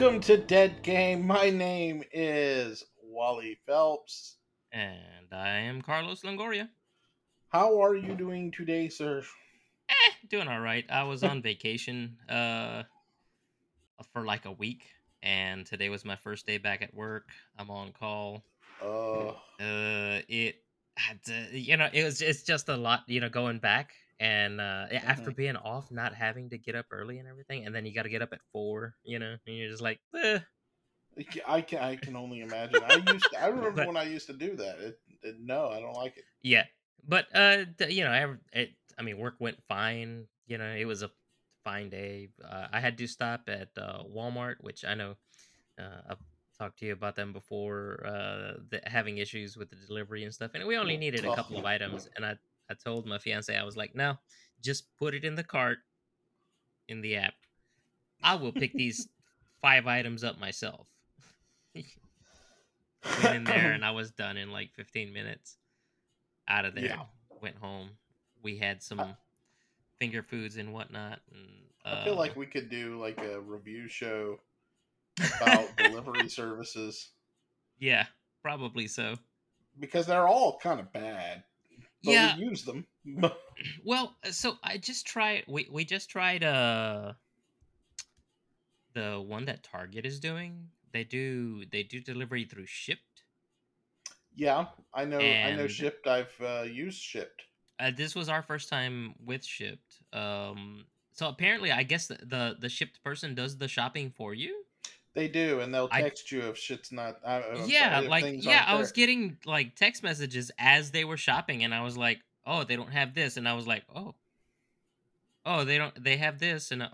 Welcome to Dead Game. My name is Wally Phelps. And I am Carlos Longoria. How are you doing today, sir? Eh, doing all right. I was on vacation uh for like a week, and today was my first day back at work. I'm on call. Uh, Uh, it to, you know, it was it's just a lot, you know, going back and uh after being off, not having to get up early and everything, and then you got to get up at four, you know, and you're just like, eh. I can I can only imagine. I used to, I remember But- when I used to do that. It, it, no, I don't like it. Yeah, but uh, you know, ev- it. I mean, work went fine. You know, it was a fine day. Uh, I had to stop at uh, Walmart, which I know uh, I've talked to you about them before. Uh, the, having issues with the delivery and stuff, and we only needed a couple of items. And I, I told my fiance, I was like, no, just put it in the cart in the app. I will pick these five items up myself. Went in there and I was done in like 15 minutes. Out of there, Yeah. went home. We had some finger foods and whatnot. And I feel uh, like we could do like a review show about delivery services yeah, probably so. because they're all kind of bad. Yeah, we use them. well, so I just tried. We we just tried uh the one that Target is doing. They do they do delivery through Shipt. yeah, I know. I know. Shipt. I've uh, used Shipt. Uh, this was our first time with Shipt. Um, so apparently, I guess the, the the Shipt person does the shopping for you. They do, and they'll I- text you if shit's not. I, yeah, if like yeah, I was getting like text messages as they were shopping, and I was like, "Oh, they don't have this," and I was like, "Oh, oh, they don't, they have this," and uh,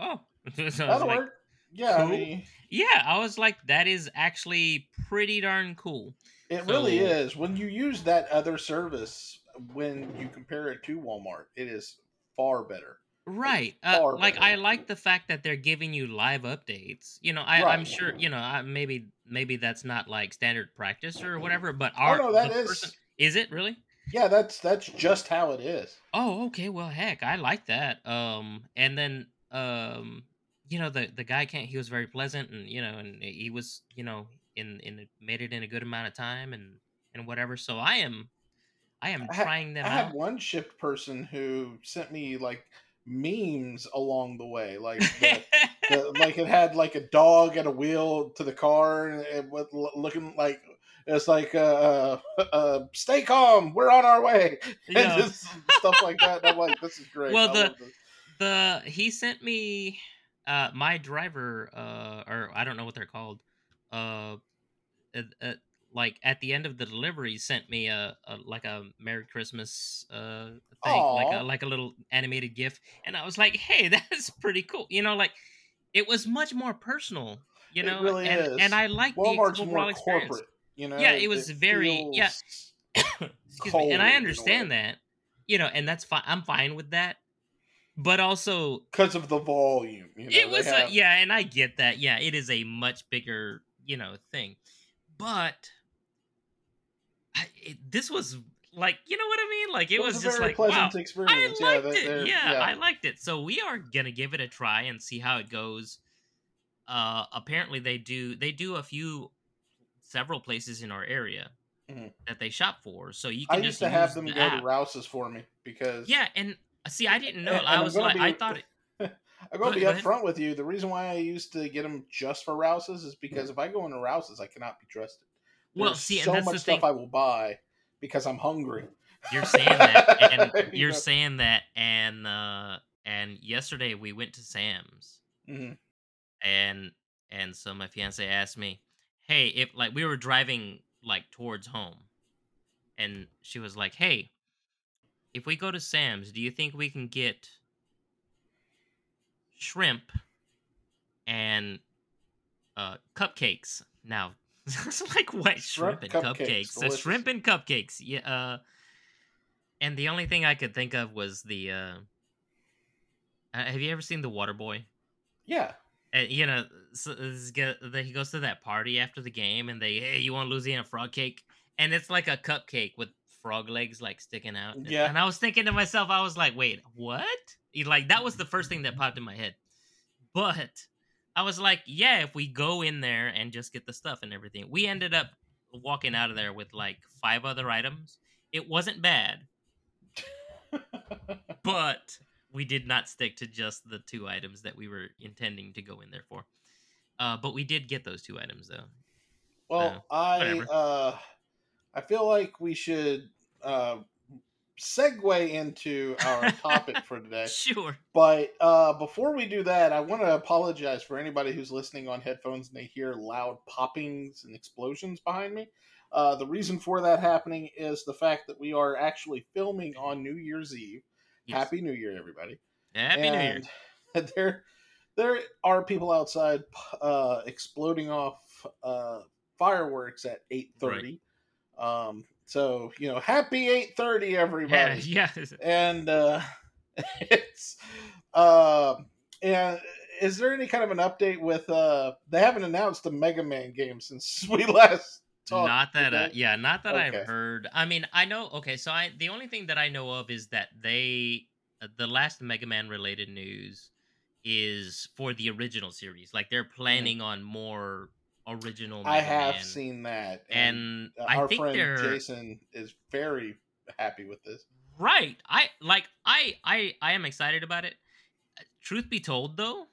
oh, so I was like, work. Yeah, I mean, "Yeah," I was like, "That is actually pretty darn cool." it really is. When you use that other service, when you compare it to Walmart, it is far better. Right. Uh, like I like the fact that they're giving you live updates. You know, I, I'm Right. sure you know I, maybe maybe that's not like standard practice or whatever, but Oh our no, that is. person- is it really? Yeah, that's that's just how it is. Oh, okay. Well, heck, I like that. Um, and then um, you know, the the guy can't. He was very pleasant, and you know, and he was, you know, in in made it in a good amount of time, and and whatever. So I am, I am I trying them I had one Shipt person who sent me like memes along the way, like the, the, like it had like a dog at a wheel to the car, and it was looking like it's like uh, uh, uh, stay calm, we're on our way, and Yeah. just stuff like that. And I'm like, this is great. Well, the- the he sent me uh my driver uh or I don't know what they're called uh, uh like at the end of the delivery sent me a, a like a Merry Christmas uh thing like a like a little animated gif and I was like hey that's pretty cool you know like it was much more personal you It know really and, is. and I like the overall more experience corporate. You know, Yeah, it was very- yeah. excuse me and I understand that you know and that's fine I'm fine with that but also because of the volume. You know, it was have- a, yeah and i get that yeah it is a much bigger you know thing but it, this was like you know what i mean? Like it, was, a just like wow pleasant i liked yeah, it. they're- yeah, i liked it. So we are gonna give it a try and see how it goes. Uh apparently they do they do a few several places in our area Mhm. that they shop for. So you I can used just to have them the go app. to Rouse's for me because yeah and uh, see i didn't know. And- and i was like be- i thought it I'm going to be go upfront with you. The reason why I used to get them just for Rouse's is because if I go into Rouse's, I cannot be trusted. Well There's see so and that's much the stuff thing I will buy because I'm hungry. You're saying that, and You you're saying that, and uh, and yesterday we went to Sam's, Mhm. and and so my fiance asked me, "Hey, if like we were driving like towards home, and she was like, "Hey, if we go to Sam's, do you think we can get shrimp and uh cupcakes?" Now, it's like what shrimp, Shrimp and cupcakes, cupcakes? So shrimp and cupcakes, yeah. Uh, and the only thing I could think of was the. Uh, uh, have you ever seen the Waterboy? Yeah. And you know, so this guy- that he goes to that party after the game, and they, hey, you want Louisiana frog cake? And it's like a cupcake with frog legs like sticking out. Yeah. And I was thinking to myself, I was like, wait, what? Like that was the first thing that popped in my head. But I was like, yeah, if we go in there and just get the stuff and everything. We ended up walking out of there with like five other items. It wasn't bad, but we did not stick to just the two items that we were intending to go in there for. Uh, but we did get those two items though. Well, I uh, I feel like we should uh, segue into our topic for today. Sure. But uh, before we do that, I want to apologize for anybody who's listening on headphones and they hear loud poppings and explosions behind me. Uh, the reason for that happening is the fact that we are actually filming on New Year's Eve. Yes. Happy New Year, everybody! Happy New Year. there, there are people outside uh, exploding off uh, fireworks at eight thirty. Um, so you know, happy eight thirty, everybody. Yeah. and uh it's uh and is there any kind of an update with uh they haven't announced a mega man game since we last talked not that uh, yeah not that Okay. i've heard. I mean i know okay so i the only thing that i know of is that they uh, the last mega man related news is for the original series. Like they're planning on more original i have Man. seen that and i our think friend they're jason is very happy with this right i like i i i am excited about it Uh, truth be told though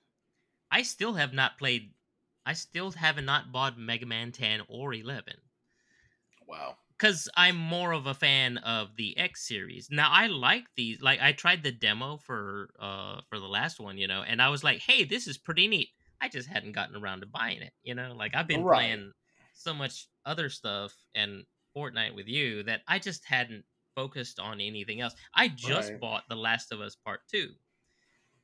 i still have not played i still have not bought mega man 10 or 11 wow because I'm more of a fan of the X series. Now I like these. Like I tried the demo for uh for the last one, you know, and I was like, hey, this is pretty neat. I just hadn't gotten around to buying it, you know. Like I've been Right. playing so much other stuff and Fortnite with you that I just hadn't focused on anything else. I just Right. bought The Last of Us Part Two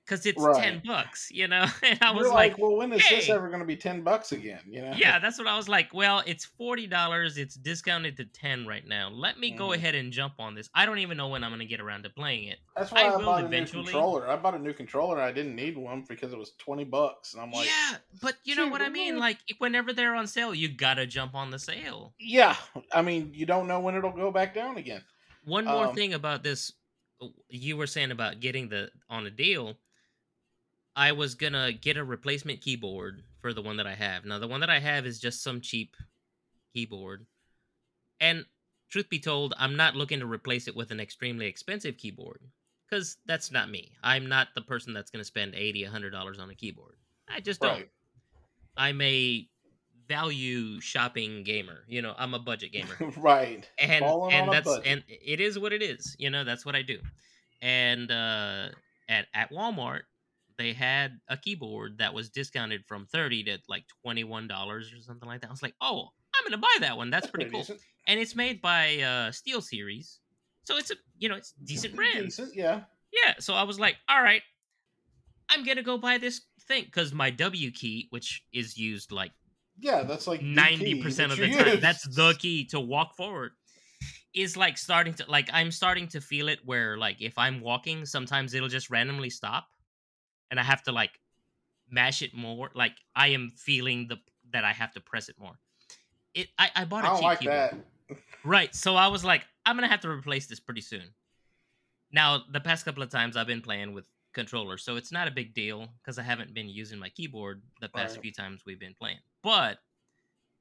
because it's Right. ten bucks, you know. And I was You're like, like, well when is this ever going to be 10 bucks again you know yeah, that's what I was like. Well, it's forty dollars. It's discounted to ten right now. Let me go Mhm. ahead and jump on this. I don't even know when I'm gonna get around to playing it. that's why I i, bought a new controller i bought a new controller i didn't need one because it was 20 bucks and i'm like yeah, but you know what I mean. not-" Like whenever they're on sale, you gotta jump on the sale. yeah i mean you don't know when it'll go back down again One more Um, thing about this, uh, you were saying about getting the on a deal. I was gonna get a replacement keyboard for the one that I have. Now the one that I have is just some cheap keyboard, and truth be told, I'm not looking to replace it with an extremely expensive keyboard because that's not me. I'm not the person that's gonna spend eighty, hundred dollars on a keyboard. I just don't. I'm a value shopping gamer. You know, I'm a budget gamer right and Falling and that's and it is what it is you know that's what i do and uh at at walmart they had a keyboard that was discounted from 30 to like 21 dollars or something like that i was like oh i'm gonna buy that one that's, pretty, cool decent. and it's made by uh SteelSeries so it's a you know it's decent brand Decent, yeah. yeah so i was like all right i'm gonna go buy this thing because my w key which is used like Yeah, that's like ninety percent of the time. use. That's the key to walk forward. Is like starting to like I'm starting to feel it where like if I'm walking, sometimes it'll just randomly stop, and I have to like mash it more. Like I am feeling the that I have to press it more. It I, I bought a I cheap like keyboard. that. Right. So I was like, I'm gonna have to replace this pretty soon. Now, the past couple of times I've been playing with controllers, so it's not a big deal because I haven't been using my keyboard the past Right. few times we've been playing. But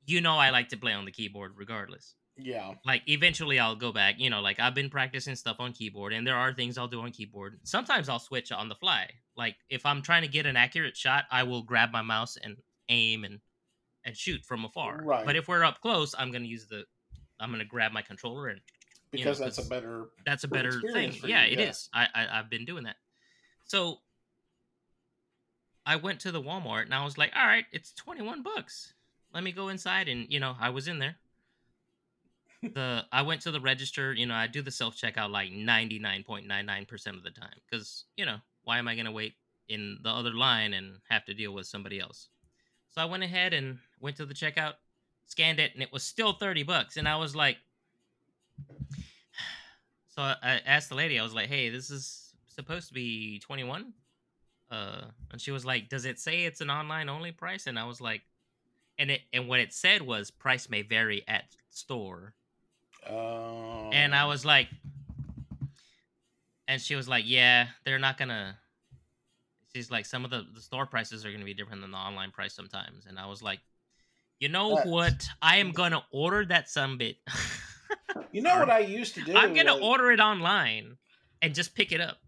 you know, I like to play on the keyboard regardless. Yeah. Like eventually, I'll go back. You know, like I've been practicing stuff on keyboard, and there are things I'll do on keyboard. Sometimes I'll switch on the fly. Like if I'm trying to get an accurate shot, I will grab my mouse and aim and and shoot from afar. Right. But if we're up close, I'm gonna use the I'm gonna grab my controller and You know, Because that's a better that's a better thing. Yeah, you, it yeah. is. I, I I've been doing that. So I went to the Walmart and I was like, all right, it's 21 bucks. Let me go inside and you know, I was in there. The I went to the register, you know, I do the self checkout like 99.99% of the time cuz you know, why am I to wait in the other line and have to deal with somebody else? So I went ahead and went to the checkout, scanned it and it was still 30 bucks and I was like so I, asked the lady, I was like, hey, this is supposed to be 21? Uh, and she was like, does it say it's an online only price? And I was like, and it and what it said was price may vary at store. Um, And I was like, and she was like, yeah, they're not gonna. she's like, some of the the store prices are gonna be different than the online price sometimes, and I was like, you know what? I am gonna order that some bit. You know what I used to do? I'm gonna was- order it online and just pick it up.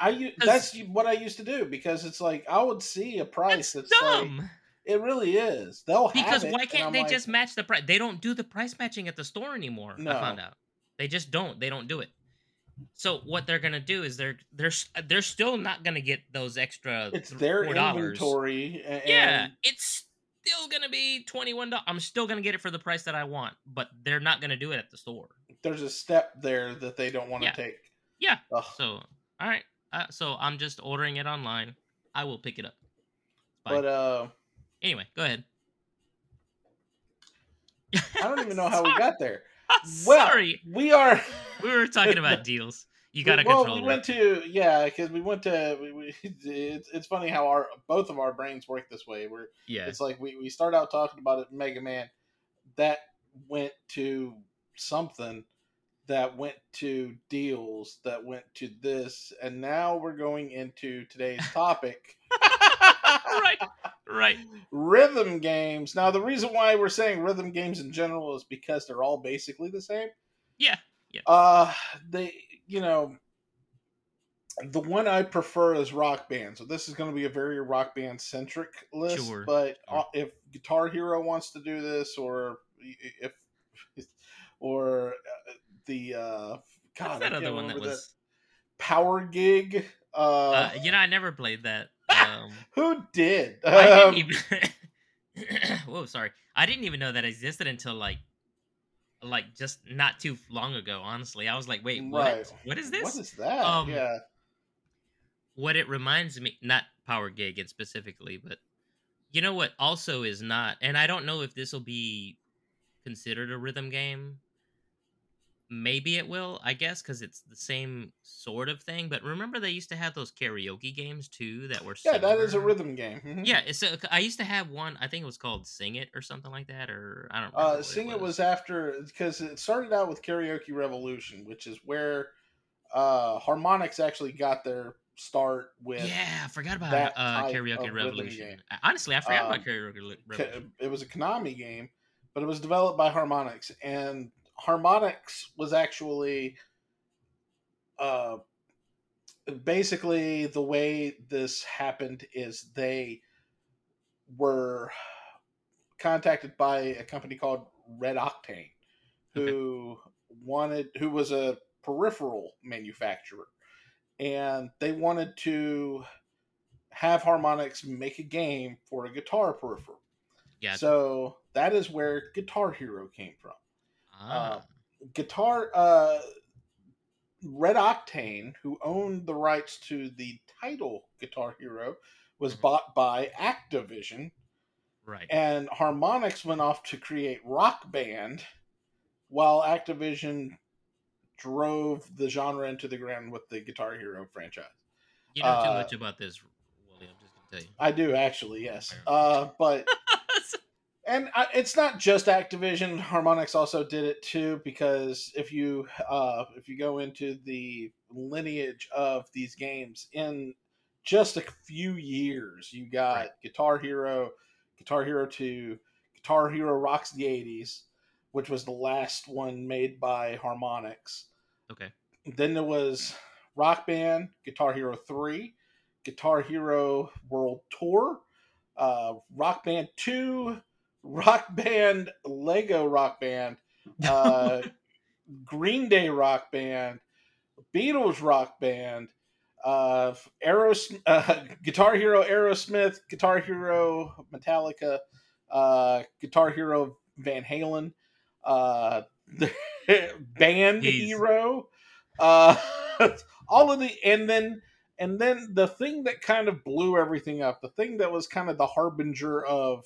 I that's what I used to do because it's like I would see a price That's that's, like dumb. It really is. They'll have because it, why can't they like, just match the price? They don't do the price matching at the store anymore. I found out they just don't. They don't do it. So what they're gonna do is they're they're they're still not gonna get those extra. It's th- their $4. inventory. And, Yeah, it's still gonna be twenty one dollars. I'm still gonna get it for the price that I want, but they're not gonna do it at the store. there's a step there that they don't want to Yeah. take. Yeah. Ugh. So all right, uh, so I'm just ordering it online. I will pick it up. Fine. but uh, anyway, go ahead. I don't even know how we got there. Well, Sorry, we are. we were talking about deals. You got a well, controller. we went to yeah, because we went to. We, we, it's it's funny how our both of our brains work this way. We're yeah. it's like we we start out talking about it, Mega Man, that went to something, that went to deals, that went to this, and now we're going into today's topic. right, right. rhythm games. Now, the reason why we're saying rhythm games in general is because they're all basically the same. Yeah, Uh, they, you know, the one I prefer is Rock Band. So this is going to be a very Rock Band centric list. Sure, But sure. uh, if Guitar Hero wants to do this, or if, or uh, the uh, What's God, I that other one that was? Power Gig. Uh, Uh, you know, I never played that. Um, who did? I Um, didn't even. Whoa, sorry. I didn't even know that existed until like, like just not too long ago. Honestly, I was like, wait, what? Right. What is this? What is that? Um, yeah. what it reminds me not power gig and specifically but you know what also is not and i don't know if this will be considered a rhythm game maybe it will i guess because it's the same sort of thing but remember they used to have those karaoke games too that were Yeah, that is a rhythm game. Mhm. yeah a, i used to have one i think it was called sing it or something like that or i don't Uh, Sing it It was after because it started out with Karaoke Revolution, which is where uh, Harmonix actually got their start with. yeah i forgot about that uh karaoke revolution honestly i forgot Um, about karaoke revolution It was a Konami game, but it was developed by Harmonix, and Harmonix was actually uh, basically the way this happened is they were contacted by a company called Red Octane, who wanted who was a peripheral manufacturer, and they wanted to have Harmonix make a game for a guitar peripheral. yeah So that is where Guitar Hero came from. Ah. Guitar uh Red Octane, who owned the rights to the title Guitar Hero, was Mhm. bought by Activision, right and Harmonix went off to create Rock Band, while Activision drove the genre into the ground with the Guitar Hero franchise. You know too Uh, much about this, Wally. I'm just gonna tell you. I do actually, yes. Uh, but. And I, it's not just Activision. Harmonix also did it too because if you uh, if you go into the lineage of these games in just a few years, you got Right. Guitar Hero, Guitar Hero Two, Guitar Hero Rocks the '80s, which was the last one made by Harmonix. okay. Then there was Rock Band, Guitar Hero 3, Guitar Hero World Tour, uh, Rock Band 2, Rock Band, Lego Rock Band, uh, Green Day Rock Band, Beatles Rock Band, uh, Aeros- uh, Guitar Hero Aerosmith, Guitar Hero Metallica, uh, Guitar Hero Van Halen, uh, Band Jeez. Hero, uh, all of the, and then and then the thing that kind of blew everything up, the thing that was kind of the harbinger of,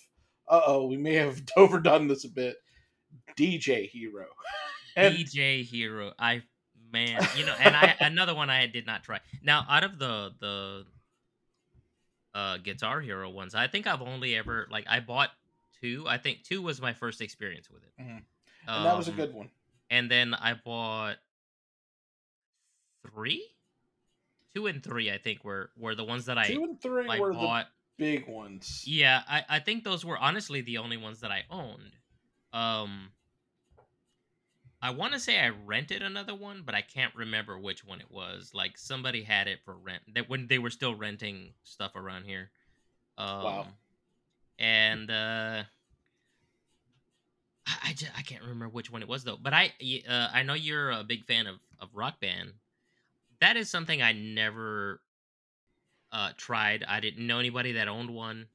uh oh, we may have overdone this a bit, DJ Hero. And DJ Hero. I man, you know, and I another one I did not try. Now, out of the the uh Guitar Hero ones, I think I've only ever like I bought two. I think two was my first experience with it. Mhm. and that was a Um, good one. And then I bought three. two and three, I think, were were the ones that I Two and three like were bought. the big ones. Yeah, I I think those were honestly the only ones that I owned. Um, I want to say I rented another one, but I can't remember which one it was. Like somebody had it for rent. That when they were still renting stuff around here. Um, Wow. And uh, I I, just, I can't remember which one it was though. But I uh, I know you're a big fan of of Rock Band. That is something I never uh tried. I didn't know anybody that owned one.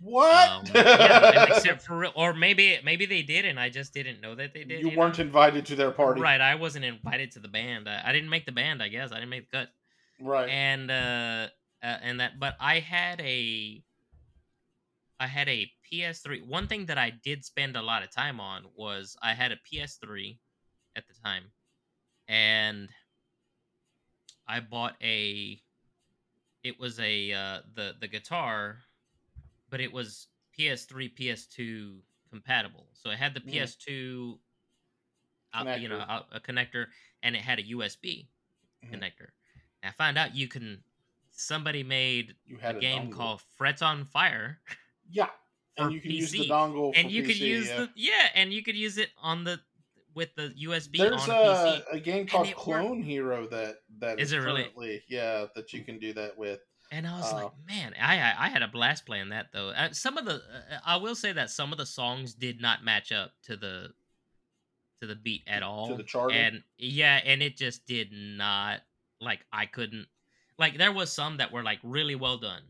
What? Um, yeah, except for or maybe maybe they did, and I just didn't know that they did. you know? weren't invited to their party. Right, I wasn't invited to the band. I, I didn't make the band. I guess I didn't make the cut. Right. And uh, uh, and that, but I had a, I had a PS3. One thing that I did spend a lot of time on was I had a PS3 at the time, and I bought a. It was a uh, the the guitar, but it was PS3 PS2 compatible. So it had the Mm. PS2, out, you know, Connector. a connector, and it had a USB Mhm. connector. And I found out you can. Somebody made you a game dongle. called Frets on Fire, Yeah. And you can use the PC. dongle and you could use yeah. the yeah, and you could use it on the with the USB There's on a, PC. a game called it worked. Clone Hero that that Is is, it really? yeah that you can do that with. And I was Uh, like, man, I I I had a blast playing that though. Uh, some of the uh, I will say that some of the songs did not match up to the to the beat at all. To the charting? And yeah, and it just did not like I couldn't like there was some that were like really well done.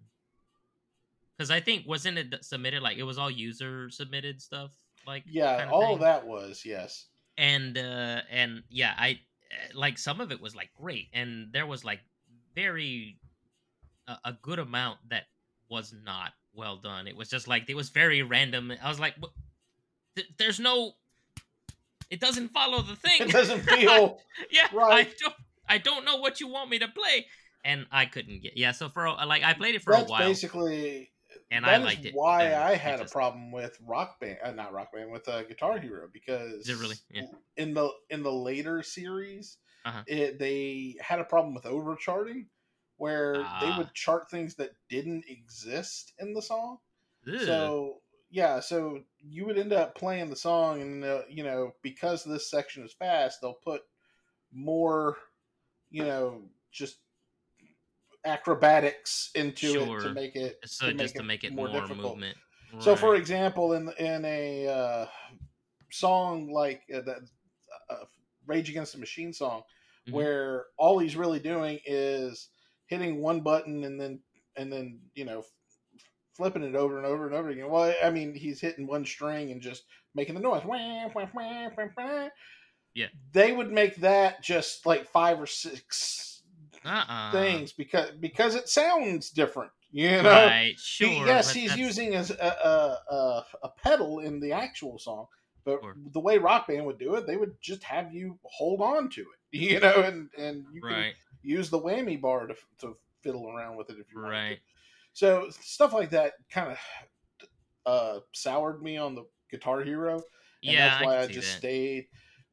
Cuz I think wasn't it submitted like it was all user submitted stuff like Yeah, all thing? of that was yes. And uh and yeah i uh, like some of it was like great and there was like very a, a good amount that was not well done. It was just like it was very random. I was like th- there's no it doesn't follow the thing. It doesn't feel yeah i right. don't i don't know what you want me to play and i couldn't get yeah so for like i played it for a while. basically and that i is liked it why and I had a problem with Rock Band, uh, not Rock Band, with uh, Guitar Hero because Is it really? Yeah. in the in the later series, Uh-huh. it, they had a problem with overcharting, where they Ah. would chart things that didn't exist in the song. Ugh. So yeah, so you would end up playing the song, and uh, you know because this section is fast, they'll put more, you know, just acrobatics into it to make it so just to make it more, difficult movement so, for example, in in a uh, song like uh, that uh, Rage Against the Machine song, Mhm. where all he's really doing is hitting one button and then and then you know flipping it over and over and over again. Well, I mean, he's hitting one string and just making the noise. Yeah. they would make that just like five or six uh-uh. things because because it sounds different. You know, right he- sure yes, he's that's- using a, a, a, a pedal in the actual song, but Sure. the way Rock Band would do it, they would just have you hold on to it, you know, and and you can use the whammy bar to, to fiddle around with it if you want. right So stuff like that kind of uh, soured me on the Guitar Hero, and yeah that's why I, I, just that. stayed.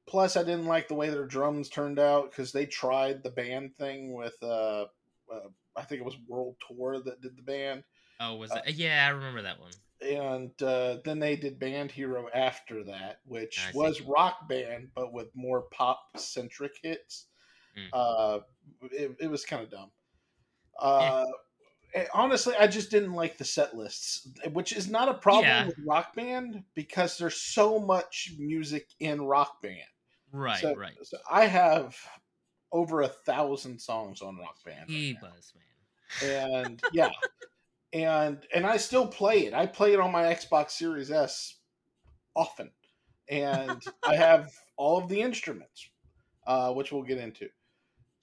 Plus, I didn't like the way their drums turned out because they tried the band thing with, uh, uh, I think it was World Tour that did the band oh was uh, it yeah i remember that one and uh, then they did Band Hero after that, which was rock band but with more pop centric hits. Mm. Uh, it, it was kind of dumb. Uh, and honestly, I just didn't like the set lists, which is not a problem Yeah. with Rock Band because there's so much music in Rock Band. Right so, right. So I have over a thousand songs on Rock Band. right e-buzz man. And yeah. And and i still play it. I play it on my xbox series s often. And i have all of the instruments uh which we'll get into.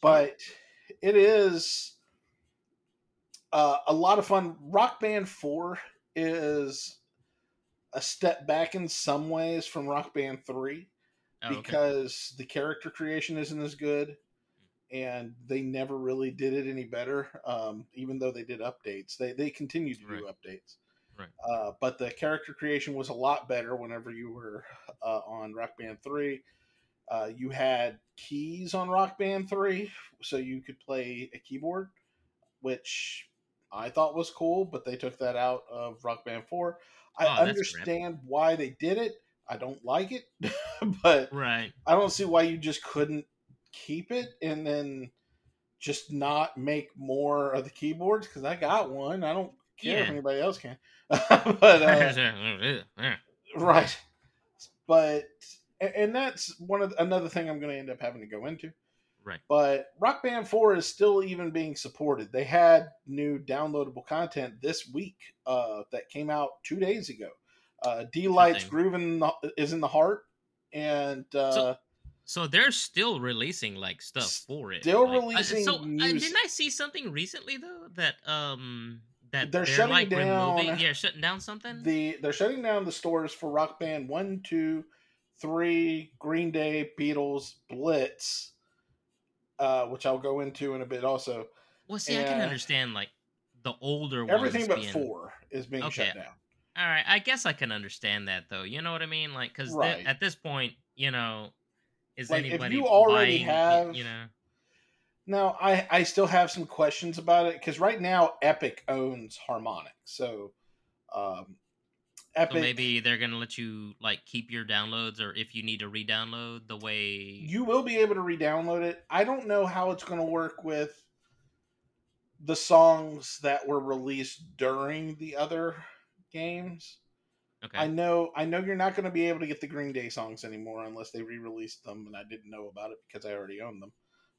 But it is uh, a lot of fun. Rock band 4 is a step back in some ways from rock band 3 Oh, okay. because the character creation isn't as good and they never really did it any better um, even though they did updates they, they continued to do Right. updates Right. uh, but the character creation was a lot better whenever you were uh, on rock band 3 Uh, you had keys on Rock Band 3, so you could play a keyboard, which I thought was cool, but they took that out of Rock Band 4. I Oh, understand why they did it. I don't like it, but Right. I don't see why you just couldn't keep it and then just not make more of the keyboards because I got one. I don't care if anybody else can. but uh, right, but and that's one of the, another thing I'm going to end up having to go into. right. But Rock Band 4 is still even being supported. They had new downloadable content this week uh, that came out two days ago. Uh, Deee-Lite's Interesting. Groove in the, is in the Heart, and uh, So they're still releasing like stuff for it. Still like- releasing so uh, music. didn't I see something recently though that um that They're they're, shutting like removing yeah shutting down something. the they're shutting down the stores for Rock Band one, two, three, Green Day, Beatles, Blitz, uh, which I'll go into in a bit. Also, well, see, I can understand like the older everything ones but being, four is being shut Okay. down. All right, I guess I can understand that though. You know what I mean? Like, because Right. at this point, you know, is Like, if anybody you already buying, have- you know? Now, I I still have some questions about it because right now Epic owns Harmonix, so um, Epic So maybe they're gonna let you like keep your downloads, or if you need to re-download the way you will be able to re-download it. I don't know how it's going to work with the songs that were released during the other games. Okay. I know I know you're not going to be able to get the Green Day songs anymore unless they re-released them and I didn't know about it because I already own them.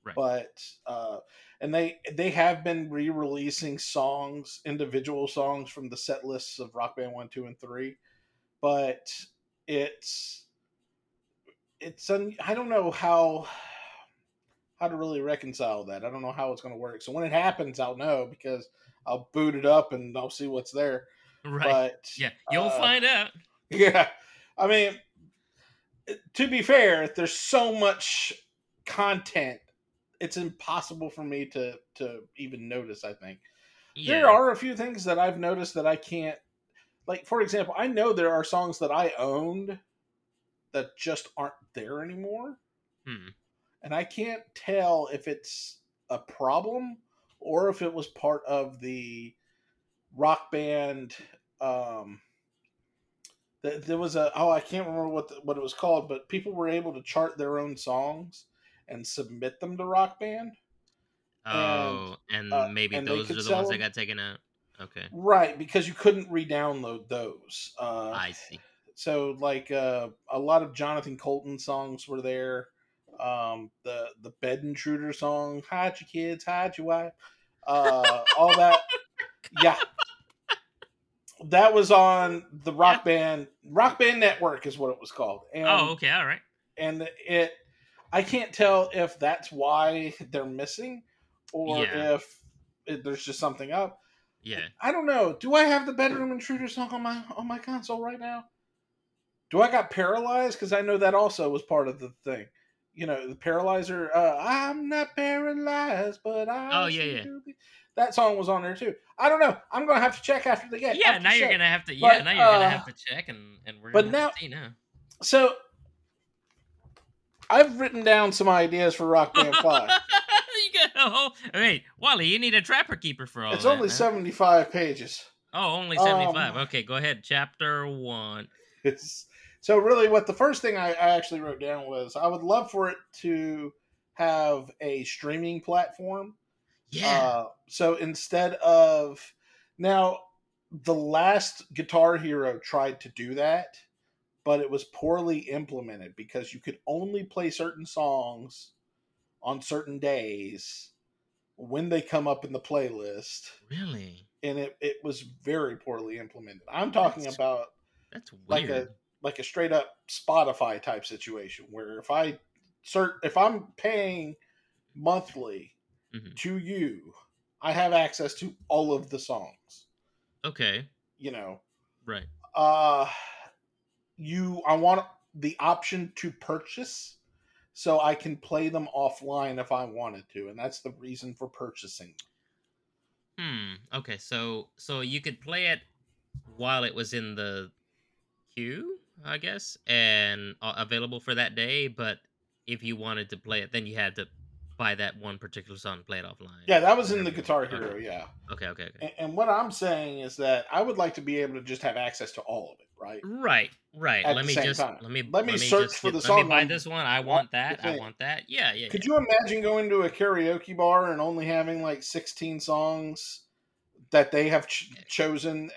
Right. But uh and they they have been re-releasing songs, individual songs from the set lists of Rock Band 1, 2 and 3, but it's it's un, I don't know how how to really reconcile that. I don't know how it's going to work. So when it happens, I'll know because I'll boot it up and I'll see what's there. Right. But yeah, you'll uh, find out. yeah, I mean, to be fair, there's so much content. It's impossible for me to to even notice. I think Yeah. there are a few things that I've noticed that I can't. Like for example, I know there are songs that I owned that just aren't there anymore, Hmm. and I can't tell if it's a problem or if it was part of the rock band um th- there was a oh i can't remember what the, what it was called but people were able to chart their own songs and submit them to rock band. Oh, and, uh, maybe and those are the ones that got taken out. Okay, right because you couldn't re-download those uh I see. so like uh a lot of Jonathan Coulton songs were there um the the bed intruder song hide your kids hide your wife uh all that. Yeah that was on the rock band rock band network is what it was called and oh, okay, all right. and it i can't tell if that's why they're missing or Yeah. if it, there's just something up Yeah. I don't know. Do I have the bedroom intruder song on my on my console right now? Do I got paralyzed? Because I know that also was part of the thing. You know, the paralyzer. Uh, I'm not paralyzed, but I. Oh, yeah, yeah. be." That song was on there too. I don't know. I'm gonna have to check after the game. Yeah, now you're show. gonna have to. Yeah, But, now you're gonna uh, have to check, and and we're. but gonna now- now. So, I've written down some ideas for Rock Band Five. you got a whole. Wait, Wally, you need a trapper keeper for all it's that. only man. 75 pages. Oh, only seventy-five. Um, okay, go ahead. Chapter one. It's so really what the first thing I, I actually wrote down was I would love for it to have a streaming platform. Yeah. Uh, so instead of now, the last Guitar Hero tried to do that, but it was poorly implemented because you could only play certain songs on certain days when they come up in the playlist, really? and it, it was very poorly implemented. I'm talking That's about That's weird. like a like a straight up Spotify type situation where if I cert if I'm paying monthly Mhm. to you, I have access to all of the songs. Okay. You know, Right. uh you I want the option to purchase so I can play them offline if I wanted to, and that's the reason for purchasing. Hmm. Okay. So so you could play it while it was in the queue, I guess, and uh, available for that day, but if you wanted to play it, then you had to buy that one particular song and play it offline. Yeah, that was in the. Guitar Okay. Hero. Yeah, Okay, okay, okay. and, and what I'm saying is that I would like to be able to just have access to all of it. Right. Right, right. At let me just time. let me Let me search just for the Let song me buy this one. I want that. I want that. Yeah, yeah. Could yeah. you imagine going to a karaoke bar and only having like 16 songs that they have ch- chosen?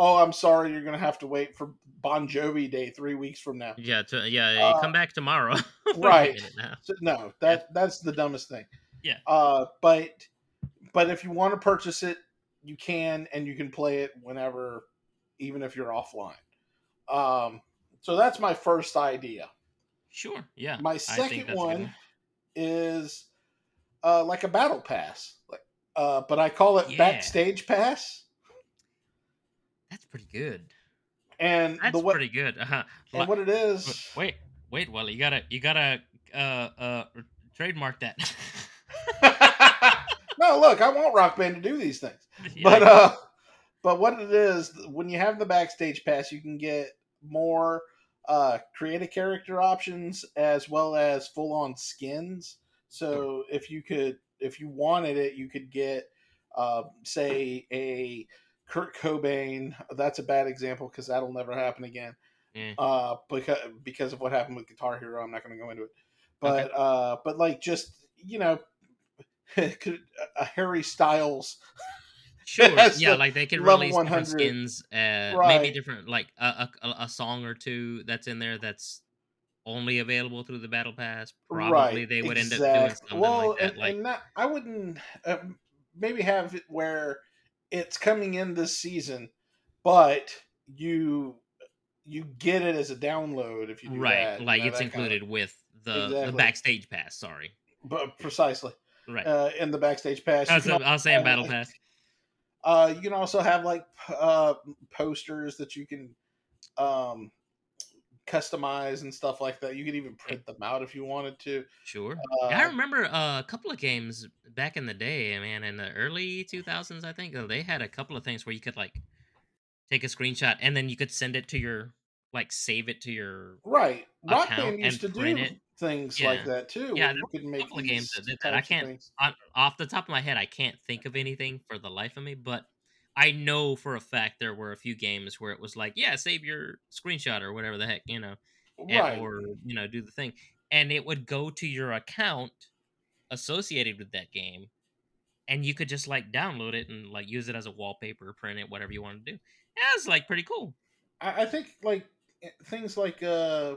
Oh, I'm sorry, you're going to have to wait for Bon Jovi Day three weeks from now. Yeah, to, yeah. Uh, come back tomorrow. Right. So, no, that that's the dumbest thing. Yeah. Uh, but but if you want to purchase it, you can, and you can play it whenever, even if you're offline. Um, so that's my first idea. Sure. Yeah. My second a good one is uh, like a battle pass, like, uh, but I call it Yeah. backstage pass. Pretty good. And That's the what pretty good. Uh-huh. and what it is, Wait, wait, Wally, you gotta, you gotta, uh, uh, trademark that. no, look, I want Rock Band to do these things. Yeah, but uh but what it is when you have the backstage pass you can get more uh create a character options as well as full on skins so if you could if you wanted it you could get uh say a Kurt Cobain that's a bad example because that'll never happen again Yeah. uh because because of what happened with Guitar Hero I'm not going to go into it but uh but like just you know a Harry Styles Sure. Yeah, like they could level release different skins, uh, maybe different, like a, a a song or two that's in there that's only available through the battle pass. Probably right, they would end up doing something well, like that. and, like, and that, I wouldn't uh, maybe have it where it's coming in this season, but you you get it as a download if you do right, that, you like know, it's that kind of- included with the the backstage pass. Sorry, but precisely right. uh, in the backstage pass. I You was, can I was saying battle like, pass. Uh, you can also have like uh, posters that you can um, customize and stuff like that. You could even print them out if you wanted to. Sure. Uh, I remember uh, a couple of games back in the day, man, in the early 2000s, I think. uh, They had a couple of things where you could like take a screenshot and then you could send it to your like save it to your Right. Rock Band used to do it. things Yeah. like that too. Yeah, you could make couple of games that that. I can't- on, off the top of my head, I can't think of anything for the life of me, but I know for a fact there were a few games where it was like, yeah, save your screenshot or whatever the heck, you know, and- Right. or you know, do the thing, and it would go to your account associated with that game, and you could just like download it and like use it as a wallpaper, print it, whatever you want to do. Yeah, it's like pretty cool. I, I think like eh, things like uh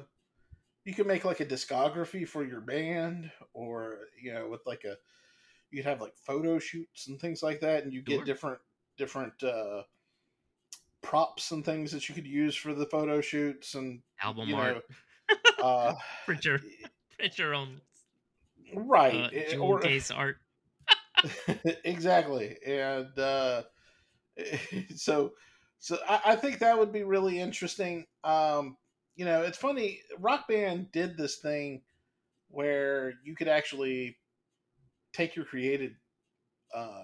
you can make like a discography for your band or you know with like a you'd have like photo shoots and things like that and you get Sure. different different uh props and things that you could use for the photo shoots and Album you art, know uh print your print your own right uh, or case art. exactly and uh so so I, I think that would be really interesting um you know it's funny rock band did this thing where you could actually take your created uh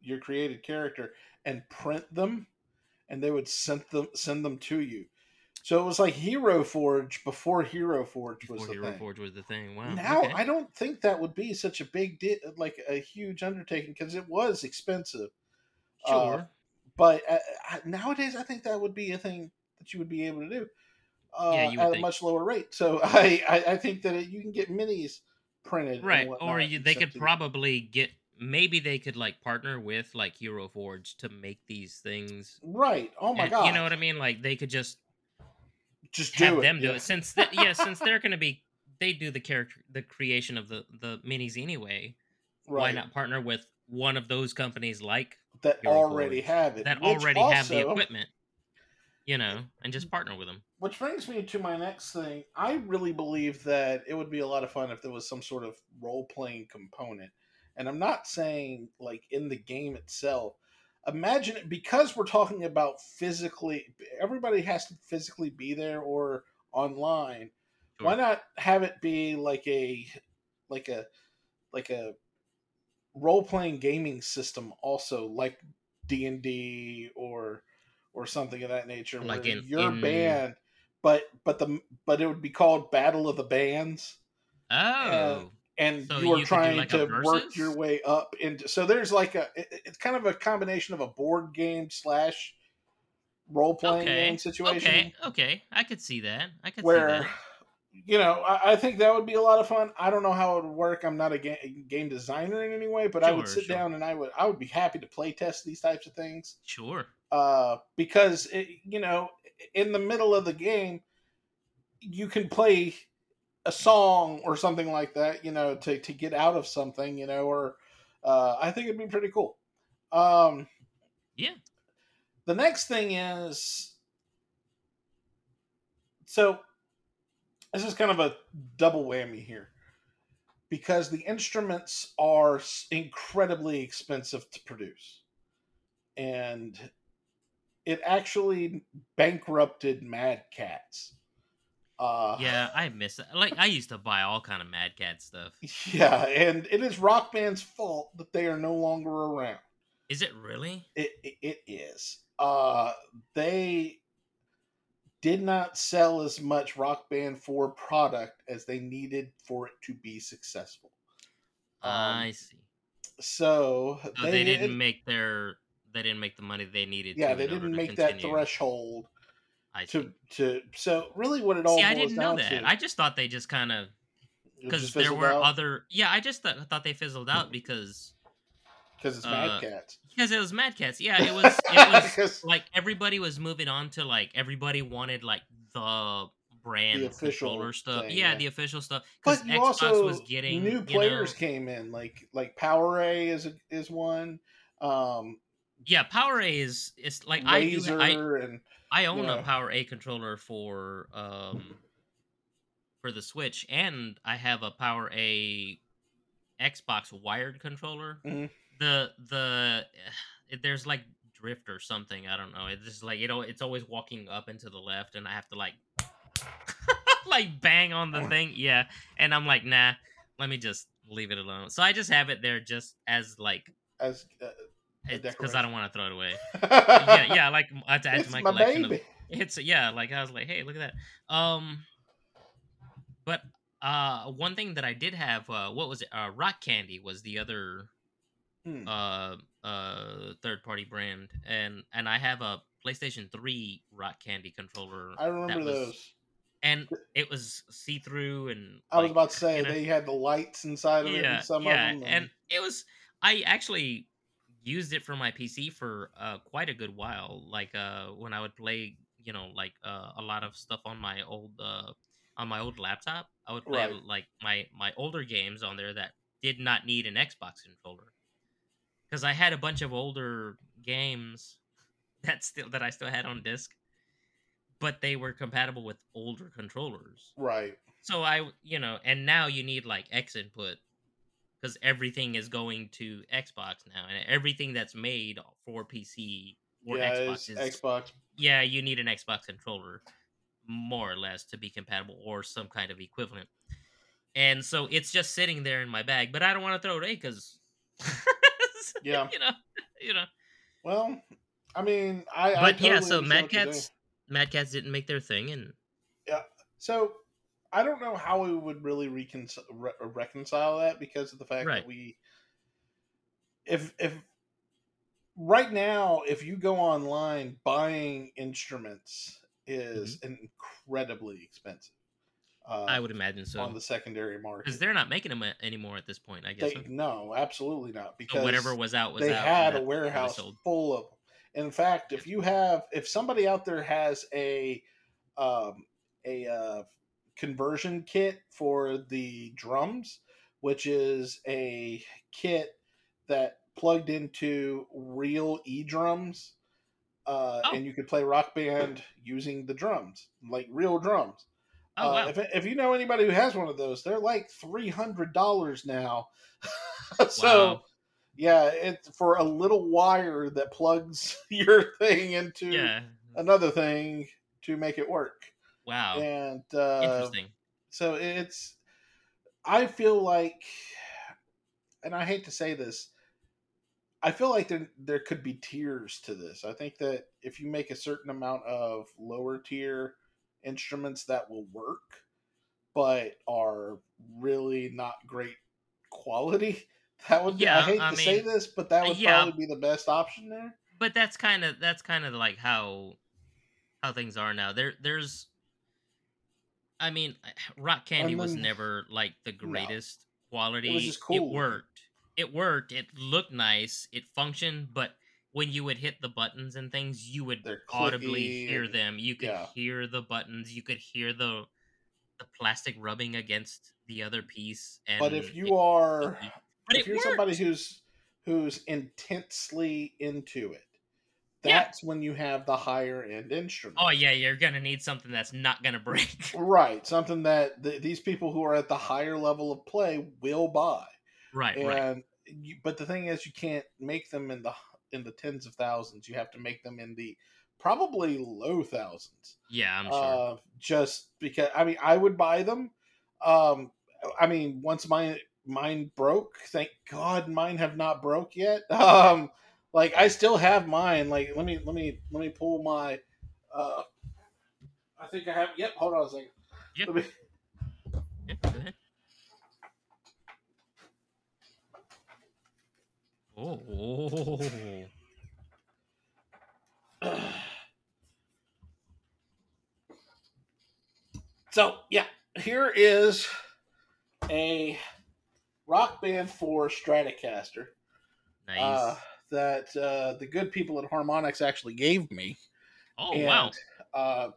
your created character and print them and they would send them send them to you so it was like hero forge before hero forge was the Hero thing Forge was the thing. Wow. now okay. I don't think that would be such a big di- like a huge undertaking because it was expensive. uh, Sure. But uh, uh, nowadays, I think that would be a thing that you would be able to do uh, Yeah, at a much lower rate. So I I, I think that it, you can get minis printed, and right. Or you, they could probably get maybe they could like partner with like Hero Forge to make these things. right. Oh my And- god! You know what I mean? Like they could just just do have it. them do yeah. it since th- yeah, since they're going to be they do the character the creation of the the minis anyway. Right. Why not partner with one of those companies like that Hero already Forge have it? that already have the equipment? You know, and just partner with them. Which brings me to my next thing. I really believe that it would be a lot of fun if there was some sort of role playing component. And I'm not saying like in the game itself. Imagine it because we're talking about physically, everybody has to physically be there or online. Why not have it be like a, like a, like a role playing gaming system also, like D and D or or something of that nature. Like in- your in- band but but the but it would be called Battle of the Bands. Oh, and So you are trying like, to work your way up into so there's like a it- it's kind of a combination of a board game slash role playing okay, game situation okay, okay. I could see that. I could see where that. you know I, I think that would be a lot of fun i don't know how it would work i'm not a game, game designer in any way but i would sit sure. down and i would i would be happy to play test these types of things Sure. uh, because it, you know in the middle of the game you can play a song or something like that you know to, to get out of something you know or uh, i think it'd be pretty cool um, Yeah. the next thing is so this is kind of a double whammy here because the instruments are incredibly expensive to produce and it actually bankrupted Mad Catz uh Yeah, I miss it. Like I used to buy all kind of Mad Cat stuff. yeah and it is rock band's fault that they are no longer around Is it really? It, it, it is. Uh, they did not sell as much Rock Band 4 product as they needed for it to be successful. Um, I see. So, So they, didn't make their they didn't make the money they needed. yeah, they didn't make that threshold I see. to to. So really, what it all See, I didn't know that. to I just thought they just kind of because there were out other. Yeah, I just th- thought they fizzled out because because it's uh, Mad Catz. because it was Mad Catz. Yeah, it was. It was like everybody was moving on to like everybody wanted like the brand The official controller stuff. thing, yeah, yeah. the official stuff. Because but Xbox also was getting new you players know- came in, like like Power A is a, is one. Um, yeah, Power A is it's like I do. Laser I and I own Yeah. a Power A controller for um for the Switch, and I have a Power A Xbox wired controller. Mhm. The the there's like drift or something. I don't know. It's just like you know, it's always walking up and to the left, and I have to like like bang on the thing. Yeah, and I'm like, nah, let me just leave it alone. So I just have it there just as like as uh, because I don't want to throw it away. yeah, yeah, like I have to add it's to my, my, collection baby. of it's yeah like i was like hey look at that um but uh one thing that i did have uh what was it uh rock candy was the other Hmm. uh uh third party brand and and i have a playstation 3 rock candy controller I remember was- those. and it was see-through and I was about to say you know, they had the lights inside of it yeah, and some yeah, of them. and it was I actually used it for my PC for uh, quite a good while. Like uh, when I would play, you know, like uh, a lot of stuff on my old uh, on my old laptop. I would play Right. like my my older games on there that did not need an Xbox controller because I had a bunch of older games that still that I still had on disc, but they were compatible with older controllers. right. So I, you know, and now you need like X input because everything is going to Xbox now, and everything that's made for PC or yeah, Xbox is Xbox. yeah, you need an Xbox controller more or less to be compatible or some kind of equivalent. And so it's just sitting there in my bag, but I don't want to throw it away because Yeah. you know, you know. Well, I mean, I. I But yeah, so Mad Catz, Mad Catz didn't make their thing, and yeah. So I don't know how we would really reconcile re- reconcile that because of the fact Right. that we, if if right now, if you go online, buying instruments is incredibly expensive. Uh, Mm-hmm. I would imagine so on the secondary market. because they're not making them anymore at this point. I guess They, no, absolutely not. Because So whatever was out was they out. had a warehouse full of them. In fact, if you have, if somebody out there has a, um, a uh, conversion kit for the drums, which is a kit that plugged into real e drums, uh, Oh. and you could play Rock Band using the drums, like real drums. Oh Uh, if, if you know anybody who has one of those, they're like three hundred dollars now. so Wow. yeah, it's for a little wire that plugs your thing into yeah. another thing to make it work. Wow. And uh, Interesting. so it's, I feel like, and I hate to say this, I feel like there there could be tiers to this. I think that if you make a certain amount of lower tier instruments that will work, but are really not great quality. That would be, I hate I to say this, but that would yeah, probably be the best option there. but that's kind of that's kind of like how how things are now. There there's I mean, Rock Candy And was never like the no, greatest it was just quality. It worked. It worked. It looked nice. It functioned, but when you would hit the buttons and things, you would They're audibly clicky hear them. You could yeah. hear the buttons. You could hear the the plastic rubbing against the other piece, But if you was are. But if you're somebody who's who's intensely into it, Yeah. that's when you have the higher end instrument. Oh yeah, you're gonna need something that's not gonna break. Right, something that th- these people who are at the higher level of play will buy. right, right. And you, but the thing is, you can't make them in the in the tens of thousands. You have to make them in the probably low thousands. Yeah, I'm sure. Uh, just because I mean, I would buy them. Um, I mean, once my mine broke, thank God mine have not broke yet. Um, like I still have mine. Like let me let me let me pull my. Uh, I think I have. Yep. Hold on a second. Let me, ahead. Oh, so yeah, here is a Rock Band 4 Stratocaster nice. uh, that uh, the good people at Harmonix actually gave me. oh and wow. uh,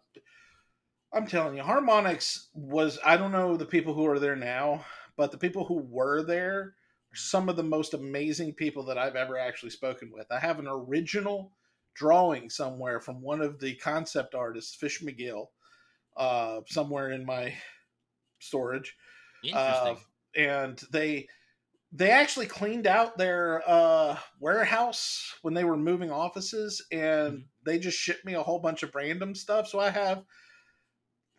I'm telling you, Harmonix was I don't know the people who are there now, but the people who were there are some of the most amazing people that I've ever actually spoken with. I have an original drawing somewhere from one of the concept artists, Fish McGill, uh, somewhere in my storage. Interesting. Uh, and they they actually cleaned out their uh, warehouse when they were moving offices, and Mhm. they just shipped me a whole bunch of random stuff. So I have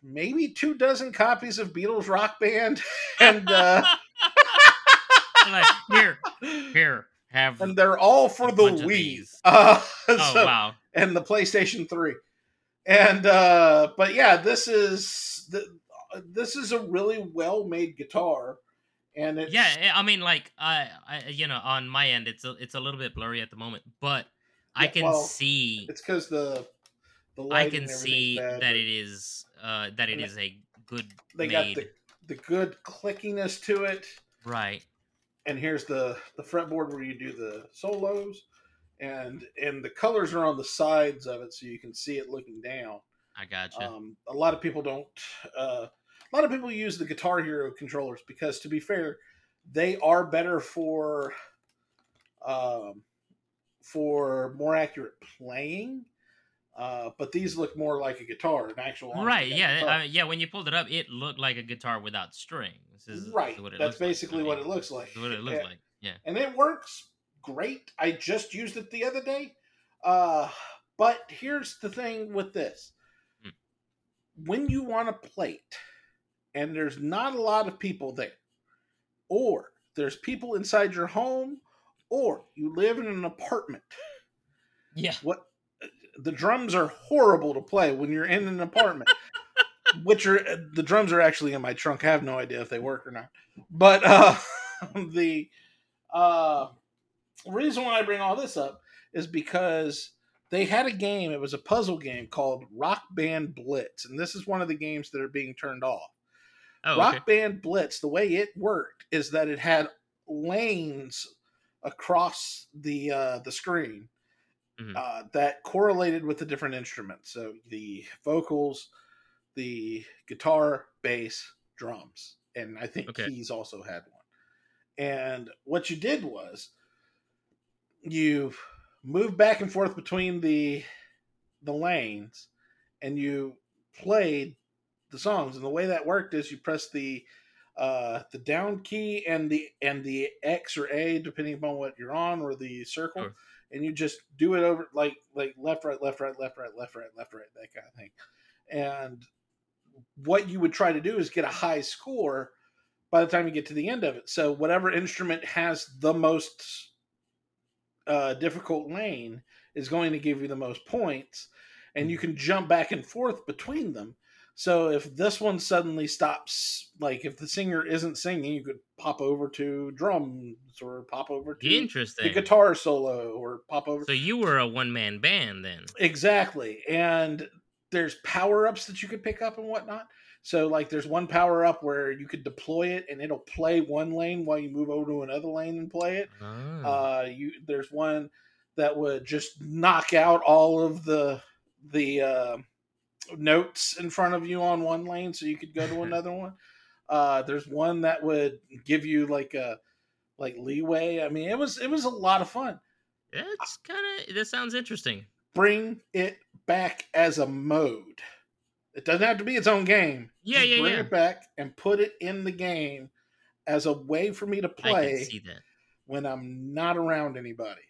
maybe two dozen copies of Beatles Rock Band, and uh, like here, here, have and they're all for the Wii uh, Oh so- wow. and the PlayStation Three. And uh, but yeah, this is the, this is a really well made guitar, and it's Yeah, eh, I mean, like I, I, you know, on my end, it's a, it's a little bit blurry at the moment, but I can well, see, it's because the the light I can see bad, that it is, uh, that it is a good they got the the good clickiness to it. right? And here's the the fretboard where you do the solos, and and the colors are on the sides of it, so you can see it looking down. I gotcha. Um, a lot of people don't. Uh, a lot of people use the Guitar Hero controllers because, to be fair, they are better for um, for more accurate playing. Uh, but these look more like a guitar, an actual right? Yeah, yeah. When you pulled it up, it looked like a guitar without strings. Is, is right. what it That's looks like. basically I what it looks like. is what it looks And- like. Yeah. and it works great. I just used it the other day. Uh, but here's the thing with this: Hmm. when you want to play it, and there's not a lot of people there, or there's people inside your home, or you live in an apartment, Yeah. what the drums are horrible to play when you're in an apartment. which are the drums are actually in my trunk. I have no idea if they work or not. But uh, the uh, reason why I bring all this up is because they had a game. It was a puzzle game called Rock Band Blitz, and this is one of the games that are being turned off. Oh, Rock okay. Band Blitz, the way it worked is that it had lanes across the uh, the screen Mhm. uh, that correlated with the different instruments. So the vocals, the guitar, bass, drums, and I think Okay. keys also had one. And what you did was you moved back and forth between the the lanes, and you played the songs. And the way that worked is you press the uh, the down key and the and the X or A depending upon what you're on or the circle, Sure. and you just do it over like like left right left right left right left right left right that kind of thing. And what you would try to do is get a high score by the time you get to the end of it. So whatever instrument has the most uh, difficult lane is going to give you the most points. and you can jump back and forth between them. So if this one suddenly stops, like if the singer isn't singing, you could pop over to drums or pop over to Interesting. the guitar solo or pop over. So you were a one man band then. Exactly. And there's power ups that you could pick up and whatnot. So like there's one power up where you could deploy it and it'll play one lane while you move over to another lane and play it. Oh. Uh you there's one that would just knock out all of the the uh, notes in front of you on one lane so you could go to another one. Uh there's one that would give you like a like leeway. I mean, it was it was a lot of fun. That's kind of that sounds interesting. Bring it back as a mode. It doesn't have to be its own game. Yeah, Just yeah, bring yeah. it back and put it in the game as a way for me to I play see that. when I'm not around anybody.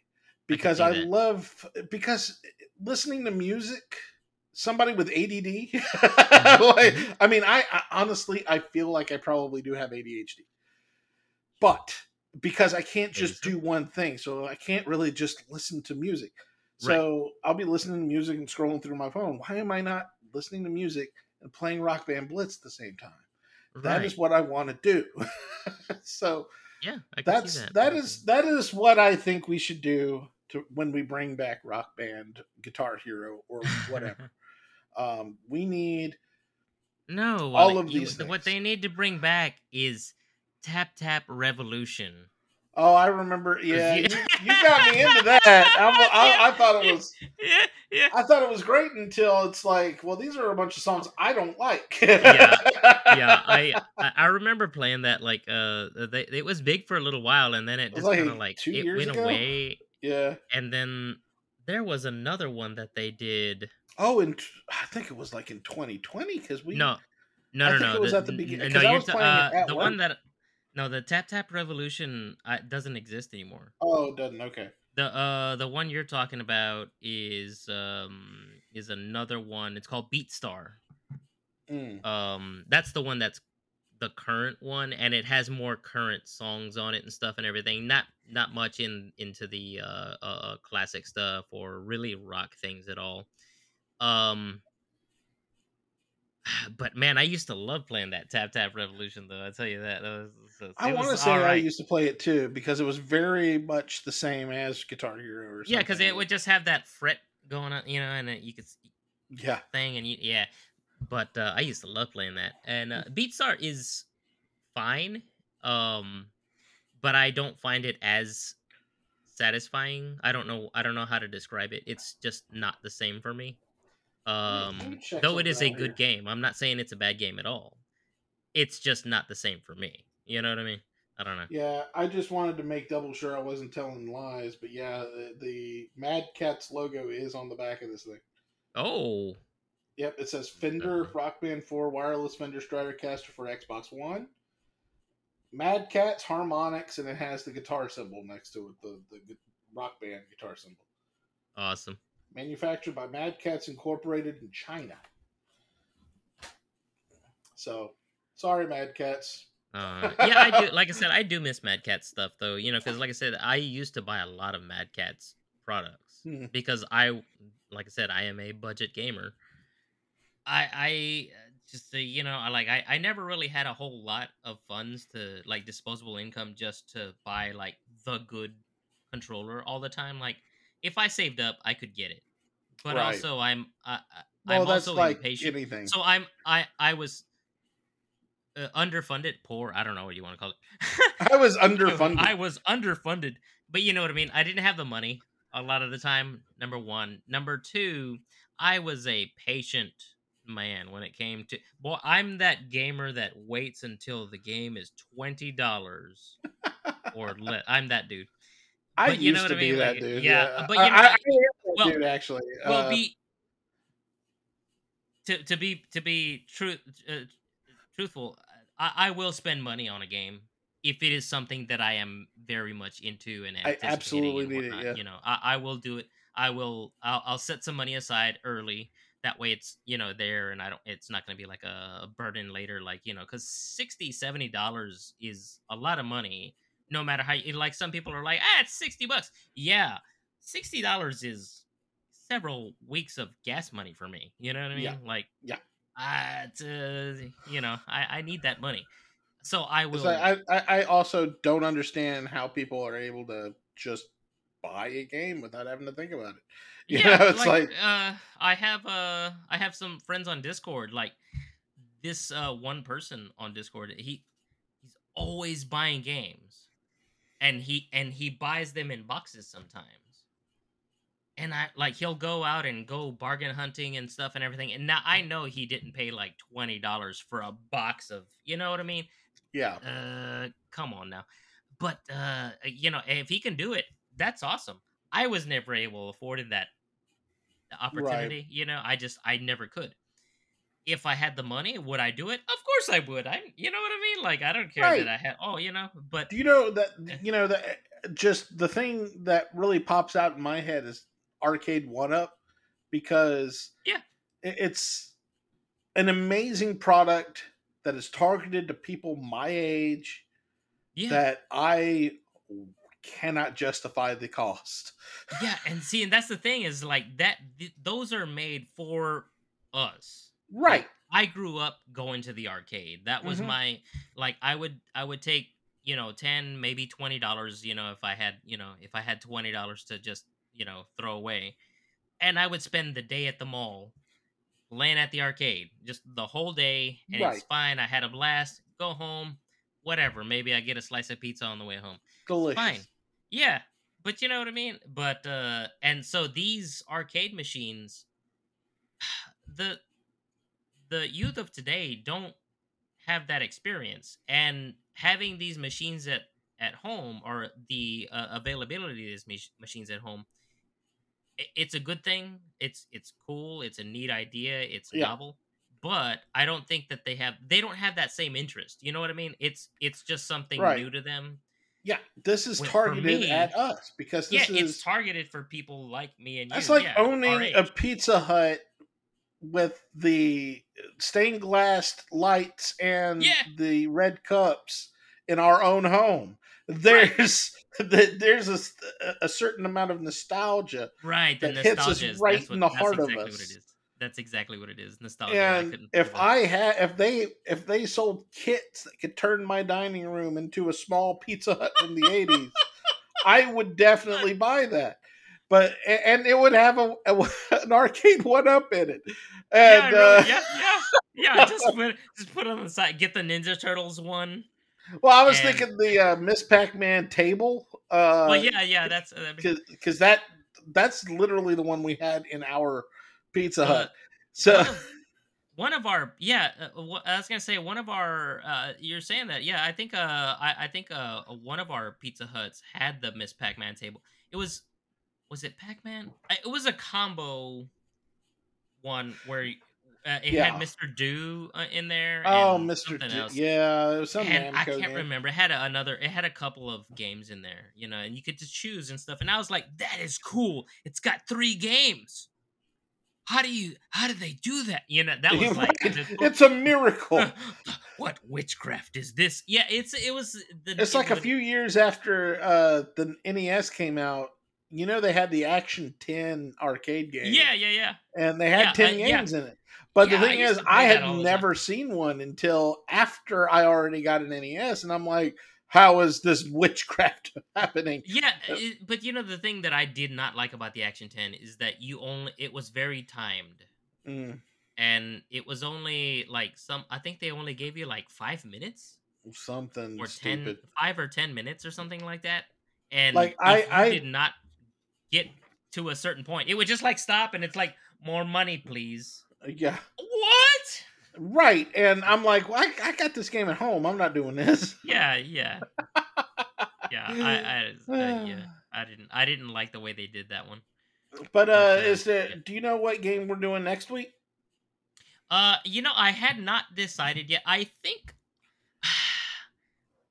Because see I, love because listening to music, somebody with ADD. Mm-hmm. like, I mean, I, I honestly I feel like I probably do have ADHD, but because I can't just do one thing, so I can't really just listen to music. So I'll be listening to music and scrolling through my phone. Why am I not listening to music and playing Rock Band Blitz at the same time? That Right. is what I want to do. so yeah. That's that. that is that is what I think we should do to when we bring back Rock Band Guitar Hero or whatever. um, we need no. all of you- these What they need to bring back is Tap Tap Revolution. Oh, I remember. Yeah, you- you, got me into that. I, I, I thought it was. Yeah, yeah. I thought it was great until it's like, well, these are a bunch of songs I don't like. Yeah. yeah, I I remember playing that like uh they, it was big for a little while and then it was just kind of like it went ago? away yeah. and then there was another one that they did Oh, and I think it was like in 2020 because we. no no I no think no it was the- at the beginning, no I was ta- playing uh, at the work. one that no the tap tap revolution uh, doesn't exist anymore Oh, it doesn't. Okay. the uh the one you're talking about is um is another one it's called beatstar Mm. um that's the one that's the current one and it has more current songs on it and stuff and everything not not much in into the uh uh, classic stuff or really rock things at all um but man i used to love playing that tap tap revolution though i tell you that, that was, it I want to was say I used to play it too because it was very much the same as Guitar Hero or something. yeah because it would just have that fret going on you know and it, you could Yeah. thing and you, yeah. But uh, i used to love playing that and uh, beatstar is fine um but i don't find it as satisfying. I don't know i don't know how to describe it. It's just not the same for me um let me check though it is a good game i'm not saying it's a bad game at all. It's just not the same for me. You know what i mean? I don't know. Yeah, I just wanted to make double sure I wasn't telling lies, but yeah, the, the Mad Catz logo is on the back of this thing. oh. Yep, it says Fender Rock Band 4 wireless Fender Stratocaster for Xbox One. Mad Catz Harmonix, and it has the guitar symbol next to it, the, the Rock Band guitar symbol. awesome Manufactured by Mad Catz Incorporated in China. So, sorry, Mad Catz. Uh, yeah, I do. Like I said, I do miss Mad Cat stuff though. You know, because like I said, I used to buy a lot of Mad Catz products Hmm. because I, like I said, I am a budget gamer. I I uh, just uh, you know I like I I never really had a whole lot of funds to like disposable income just to buy like the good controller all the time. Like if I saved up, I could get it, but Right. also I'm I, Well, I'm also like impatient. anything. So I'm I I was uh, underfunded, poor. I don't know what you want to call it. I was underfunded. I was underfunded, but you know what I mean. I didn't have the money a lot of the time. Number one, number two, I was a patient man when it came to. Boy, I'm that gamer that waits until the game is twenty dollars or less. I'm that dude. I But used to I be mean? that dude. yeah, Yeah, but I, you know, I, I I- am that well- dude actually. well Uh, be to to be to be true uh, truthful I, I will spend money on a game if it is something that i am very much into and I absolutely and need it, yeah. you know I, I will do it i will I'll, I'll set some money aside early that way it's you know there and i don't it's not going to be like a burden later like you know because 60 70 dollars is a lot of money no matter how you like some people are like ah it's 60 bucks yeah 60 dollars is several weeks of gas money for me. You know what I mean? Yeah. Like, Yeah. uh, uh, you know, I, I need that money. So I will. like, I, I I also don't understand how people are able to just buy a game without having to think about it. You yeah, know, it's like, like, uh, I have uh, I have some friends on Discord. Like this uh one person on Discord, he he's always buying games, and he and he buys them in boxes sometimes. And I like he'll go out and go bargain hunting and stuff and everything. And now I know he didn't pay like twenty dollars for a box of, you know what I mean? yeah, uh come on now but uh you know if he can do it that's awesome i was never able to afford that opportunity you know i just i never could if i had the money would i do it of course i would i you know what i mean like i don't care Right. that i had oh you know but Do you know that Eh. you know that just the thing that really pops out in my head is Arcade1Up because Yeah. it's an amazing product that is targeted to people my age yeah that I cannot justify the cost. yeah and see and that's the thing is like that th- those are made for us Right. I grew up going to the arcade. That was Mhm. my like I would I would take, you know, 10 maybe 20 dollars, you know, if I had, you know, if I had 20 dollars to just, you know, throw away. And I would spend the day at the mall laying at the arcade just the whole day and it's fine. I had a blast. Go home, whatever. Maybe I get a slice of pizza on the way home Delicious. fine. Yeah, but you know what I mean. But uh, and so these arcade machines, the the youth of today don't have that experience, and having these machines at at home or the uh, availability of these mach- machines at home, it's a good thing. It's it's cool. It's a neat idea. It's Yeah. novel. But I don't think that they have they don't have that same interest. You know what I mean? It's it's just something Right. new to them. Yeah, this is With- targeted me- at us because this yeah, is it's targeted for people like me and you. That's like yeah, owning a. Pizza Hut with the stained glass lights and Yeah. the red cups in our own home. There's th- there's a, a certain amount of nostalgia, right. That hits us nostalgia is right that's in the heart of exactly What us. it is. That's exactly what it is. Nostalgia. And couldn't if of. I had if they if they sold kits that could turn my dining room into a small Pizza Hut from the 80s, I would definitely buy that. But and it would have a, a- an Arcade1Up in it. yeah, really, uh, yeah, yeah, yeah. Just put just put it on the side. Get the Ninja Turtles one. Well, I was And- thinking the uh, Miss Pac-Man table. Uh, well, yeah, yeah. That's uh, because that that's literally the one we had in our Pizza Uh, Hut. So one of, one of our yeah uh, i was gonna say one of our uh you're saying that yeah i think uh i, I think uh one of our pizza huts had the miss pac-man table it was was it pac-man I- it was a combo one where uh, it Yeah. had mr do uh, in there oh, and Mr. something D- else. yeah, it was some and I can't game. remember. It had a, another. It had a couple of games in there, you know, and you could just choose and stuff. And I was like, "That is cool. It's got three games. How do you? How do they do that? You know, that was like, it's a miracle. what witchcraft is this? Yeah, it's it was. The, It's it like a few years after uh, the NES came out. You know, they had the Action 10 arcade game. Yeah, yeah, yeah. And they had Yeah, 10 uh, yeah. games in it. But Yeah, the thing used is, I had never seen one until after I already got an NES. And I'm like, how is this witchcraft happening? Yeah, it, but you know the thing that I did not like about the Action 10 is that you only it was very timed. Mm, And it was only like some I think they only gave you like 5 minutes. something or stupid. 10 5 or 10 minutes or something like that and Like, I- I- did not get to a certain point it would just like stop and it's like more money please Yeah. what Right. And I'm like, well, I, I got this game at home. I'm not doing this. yeah yeah yeah i i uh, yeah i didn't i didn't like the way they did that one But uh Okay, is it yeah. do you know what game we're doing next week? uh you know i had not decided yet i think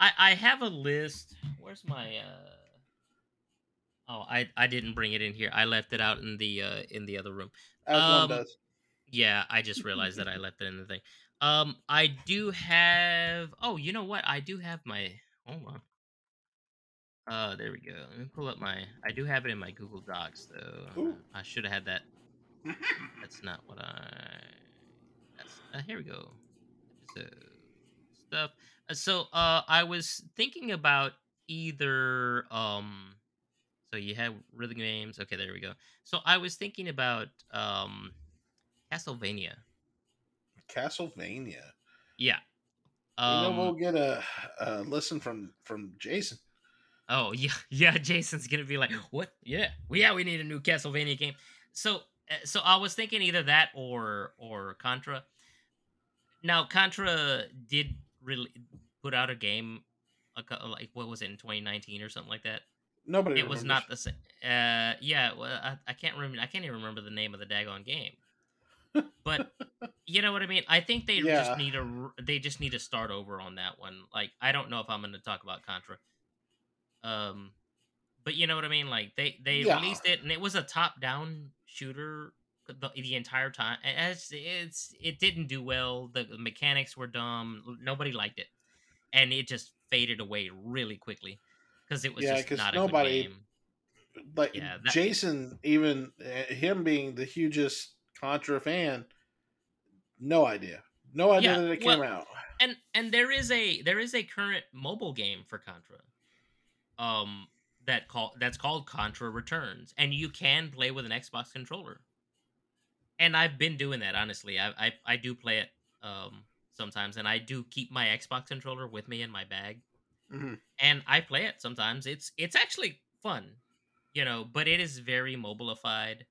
i i have a list where's my uh oh i i didn't bring it in here i left it out in the uh in the other room As Um, one does. Yeah, I just realized that I left it in the thing. Um, I do have. Oh, you know what? I do have my. Hold on. Uh, there we go. Let me pull up my. I do have it in my Google Docs though. Ooh. I should have had that. That's not what I. That's uh, here we go. So stuff. Uh, So uh, I was thinking about either um. So you have rhythm games. Okay, there we go. So I was thinking about um, Castlevania. Castlevania. Yeah. Um, we'll get a, a listen from from Jason. Oh yeah, yeah. Jason's gonna be like, "What? Yeah, well, yeah. We need a new Castlevania game." So, uh, so I was thinking either that or or Contra. Now, Contra did really put out a game, like what was it in 2019 or something like that. Nobody. It was not the same. Uh, yeah. Well, I, I can't remember. I can't even remember the name of the daggone game. But you know what I mean. I think they Yeah. just need a. They just need to start over on that one. Like I don't know if I'm going to talk about Contra. Um, but you know what I mean. Like they they Yeah. released it and it was a top down shooter the, the entire time. It's it's it didn't do well. The mechanics were dumb. Nobody liked it, and it just faded away really quickly because it was Yeah, just not nobody- a good game. like Yeah, that- Jason, even uh, him being the hugest Contra fan, no idea, no idea Yeah, that it well- came out. and and there is a there is a current mobile game for Contra, um, that call that's called Contra Returns, and you can play with an Xbox controller. And I've been doing that honestly. I I, I do play it um sometimes, and I do keep my Xbox controller with me in my bag, Mhm. and I play it sometimes. It's it's actually fun, you know, but it is very mobilified,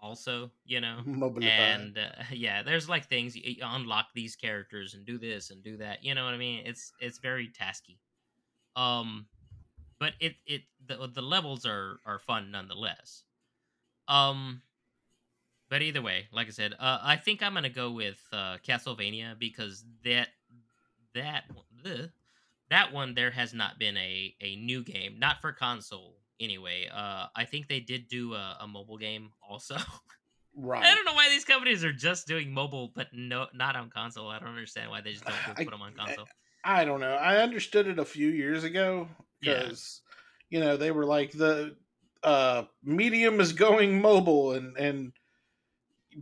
also, you know and uh, yeah there's like things you, you unlock these characters and do this and do that you know what i mean it's it's very tasky um but it it the, the levels are are fun nonetheless um but either way like i said uh, i think i'm gonna go with uh castlevania because that that the, that one there has not been a a new game not for console anyway uh i think they did do a, a mobile game also right. I don't know why these companies are just doing mobile, but no, not on console. I don't understand why they just don't I- put them on console. I don't know. I understood it a few years ago Yeah. because you know they were like the uh medium is going mobile and and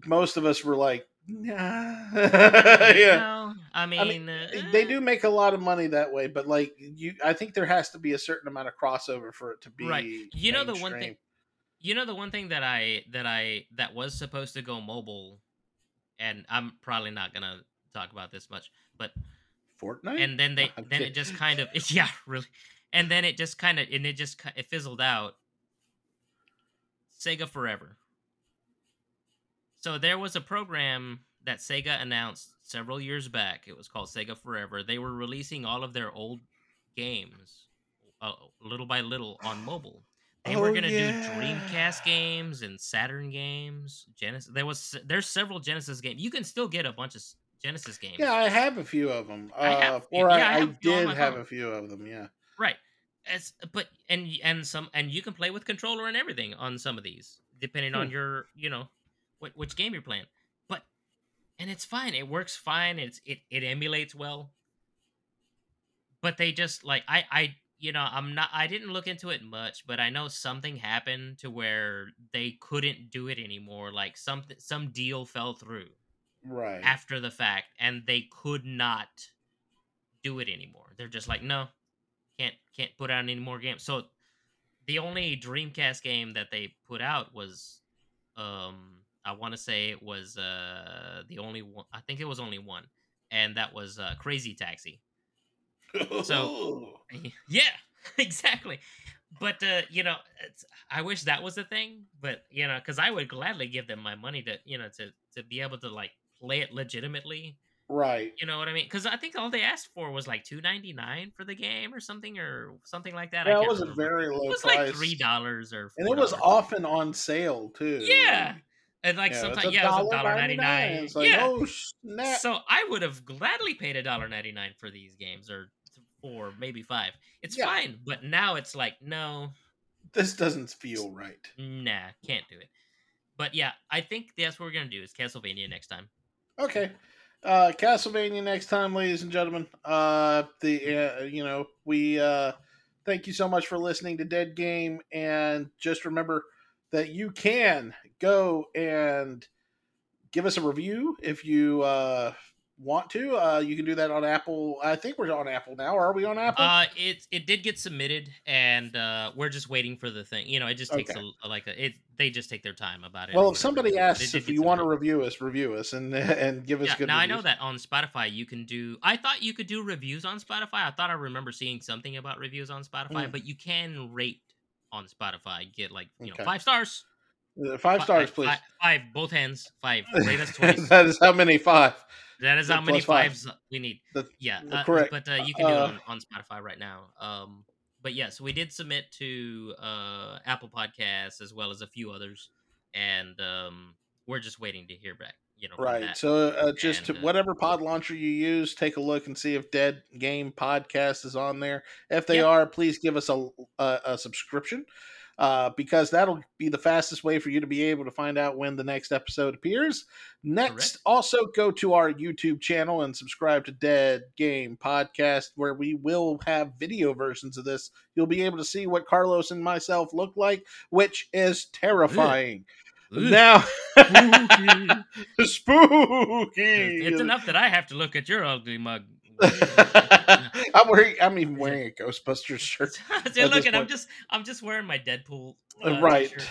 most of us were like nah yeah No, I mean, I mean, uh, they do make a lot of money that way but like you i think there has to be a certain amount of crossover for it to be Right. You know the one thing- You know the one thing that I that I that was supposed to go mobile, and I'm probably not gonna talk about this much, but fortnite and then they then it just kind of yeah really, and then it just kind of and it just it fizzled out. Sega Forever. So there was a program that Sega announced several years back. It was called Sega Forever. They were releasing all of their old games, uh, little by little, on mobile. They were Oh, gonna yeah. do Dreamcast games and Saturn games. Genesis. There was there's several Genesis games. You can still get a bunch of Genesis games. yeah i have a few of them uh I have- or yeah, I i, I have did have phone. a few of them yeah Right. As but and and some and you can play with controller and everything on some of these, depending on Hmm. your you know what which game you're playing. But and it's fine. It works fine. It's it it emulates well. But they just like I I you know I'm not I didn't look into it much, but I know something happened to where they couldn't do it anymore. Like something some deal fell through right after the fact and they could not do it anymore. They're just like, no, can't can't put out any more games. So the only Dreamcast game that they put out was um I want to say it was uh the only one I think it was only one and that was uh Crazy Taxi. So- yeah, exactly. But uh, you know, it's, I wish that was the thing. But you know, because I would gladly give them my money to you know to to be able to like play it legitimately. right You know what I mean? Because I think all they asked for was like two ninety nine for the game or something or something like that. I it was a very low It was price like three dollars or and it was $4. often on sale too Yeah. And like Yeah, sometimes yeah, it was a dollar ninety nine. Like, yeah. oh snap! So I would have gladly paid a dollar ninety nine for these games, or four, maybe five. It's Yeah. fine, but now it's like, no, this doesn't feel right. nah, can't do it. But yeah, I think that's what we're gonna do is Castlevania next time. Okay, uh, Castlevania next time, ladies and gentlemen. Uh, the uh, you know we uh, thank you so much for listening to Dead Game. And just remember that you can go and give us a review if you uh, want to. Uh, you can do that on Apple. I think we're on Apple now. Are we on Apple? Uh, it it did get submitted, and uh, we're just waiting for the thing. You know, it just takes Okay. a, like a, it. They just take their time about it. well, if somebody asks if you want to review us, review us and and give us Yeah, good. now I know that on Spotify you can do. I thought you could do reviews on Spotify. I thought I remember seeing something about reviews on Spotify, Mm. but you can rate on Spotify. Get like you Okay. know five stars. Uh, Five stars, Fi- please. fi- Five, both hands. Five. Rate us twice. that is how many five. That is how many plus five. fives we need. Yeah, uh, correct. But uh, you can do it Uh, on, on Spotify right now. Um, but yes, we did submit to uh, Apple Podcasts as well as a few others, and um, we're just waiting to hear back. You know, Right. So uh, just to, And, uh, whatever pod launcher you use, take a look and see if Dead Game Podcast is on there. If they Yep. are, please give us a, a, a subscription uh, because that'll be the fastest way for you to be able to find out when the next episode appears. Next, Correct. also go to our YouTube channel and subscribe to Dead Game Podcast, where we will have video versions of this. You'll be able to see what Carlos and myself look like, which is terrifying. Ooh, Now, spooky. spooky. it's enough that I have to look at your ugly mug. I'm wearing. I'm even wearing a Ghostbusters shirt. See, look, and I'm just, I'm just wearing my Deadpool. Uh, uh, right. shirt.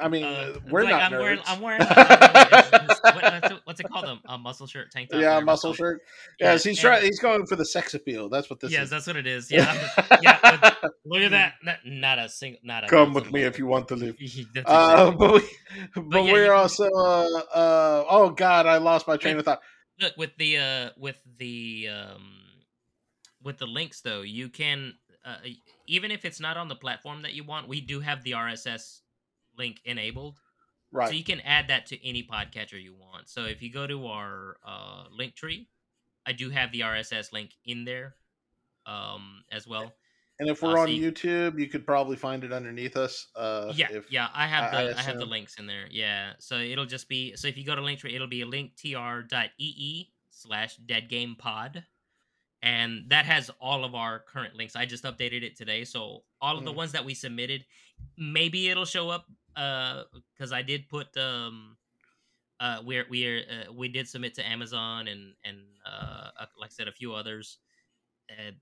I mean, Uh, uh, we're like not I'm nerds. wearing, I'm wearing, uh, what- what's, it, called? A, a muscle shirt, tank top. yeah, muscle called. shirt. Yeah, Yes, he's trying. He's going for the sex appeal. That's what this is. yes, is. that's what it is. Yeah, yeah. but Look at that. Not, not a single. Not a. Come with me if you want to live. Uh, exactly- but we, but, yeah, you we're also. Uh, uh, oh God, I lost my train of thought. Look with the uh with the um with the links though you can uh, even if it's not on the platform that you want we do have the rss link enabled. Right. so you can add that to any podcatcher you want. So if you go to our uh link tree i do have the rss link in there um as well and if uh, we're so on you- YouTube, you could probably find it underneath us. Uh, yeah if, yeah i have the I- I, have the links in there. Yeah so it'll just be so if you go to linktree it'll be linktr.ee slash dead game pod and that has all of our current links. I just updated it today so all of the Mhm. ones that we submitted maybe it'll show up uh because i did put um uh we're we're uh, we did submit to amazon and and uh uh, like i said a few others. Uh,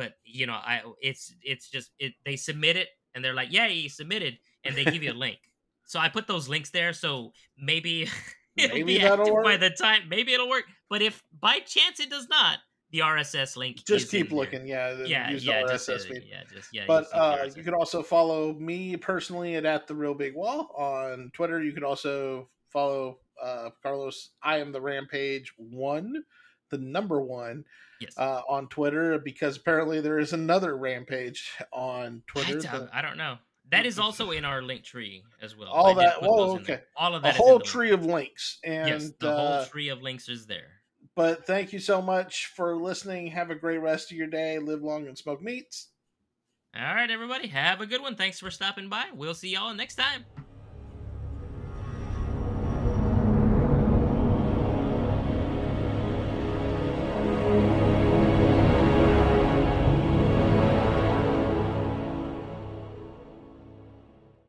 but you know i it's it's just it they submit it and they're like yeah you submitted and they give you a link so i put those links there so maybe it'll Maybe be that'll active by the time maybe it'll work but if by chance it does not the rss link just keep in there. looking. Yeah. yeah yeah just, uh, yeah just yeah but uh, you can also follow me personally at, at the real big wall on twitter you can also follow uh, carlos i am the rampage one the number one yes. uh, on twitter because apparently there is another rampage on I, twitter don't- the- I don't know. That is also in our link tree as well. All I that- put whoa, those in there. okay. all of a that is in whole the link. tree of links and yes the uh, whole tree of links is there. but thank you so much for listening. Have a great rest of your day. Live long and smoke meats. All right everybody. Have a good one. Thanks for stopping by. We'll see y'all next time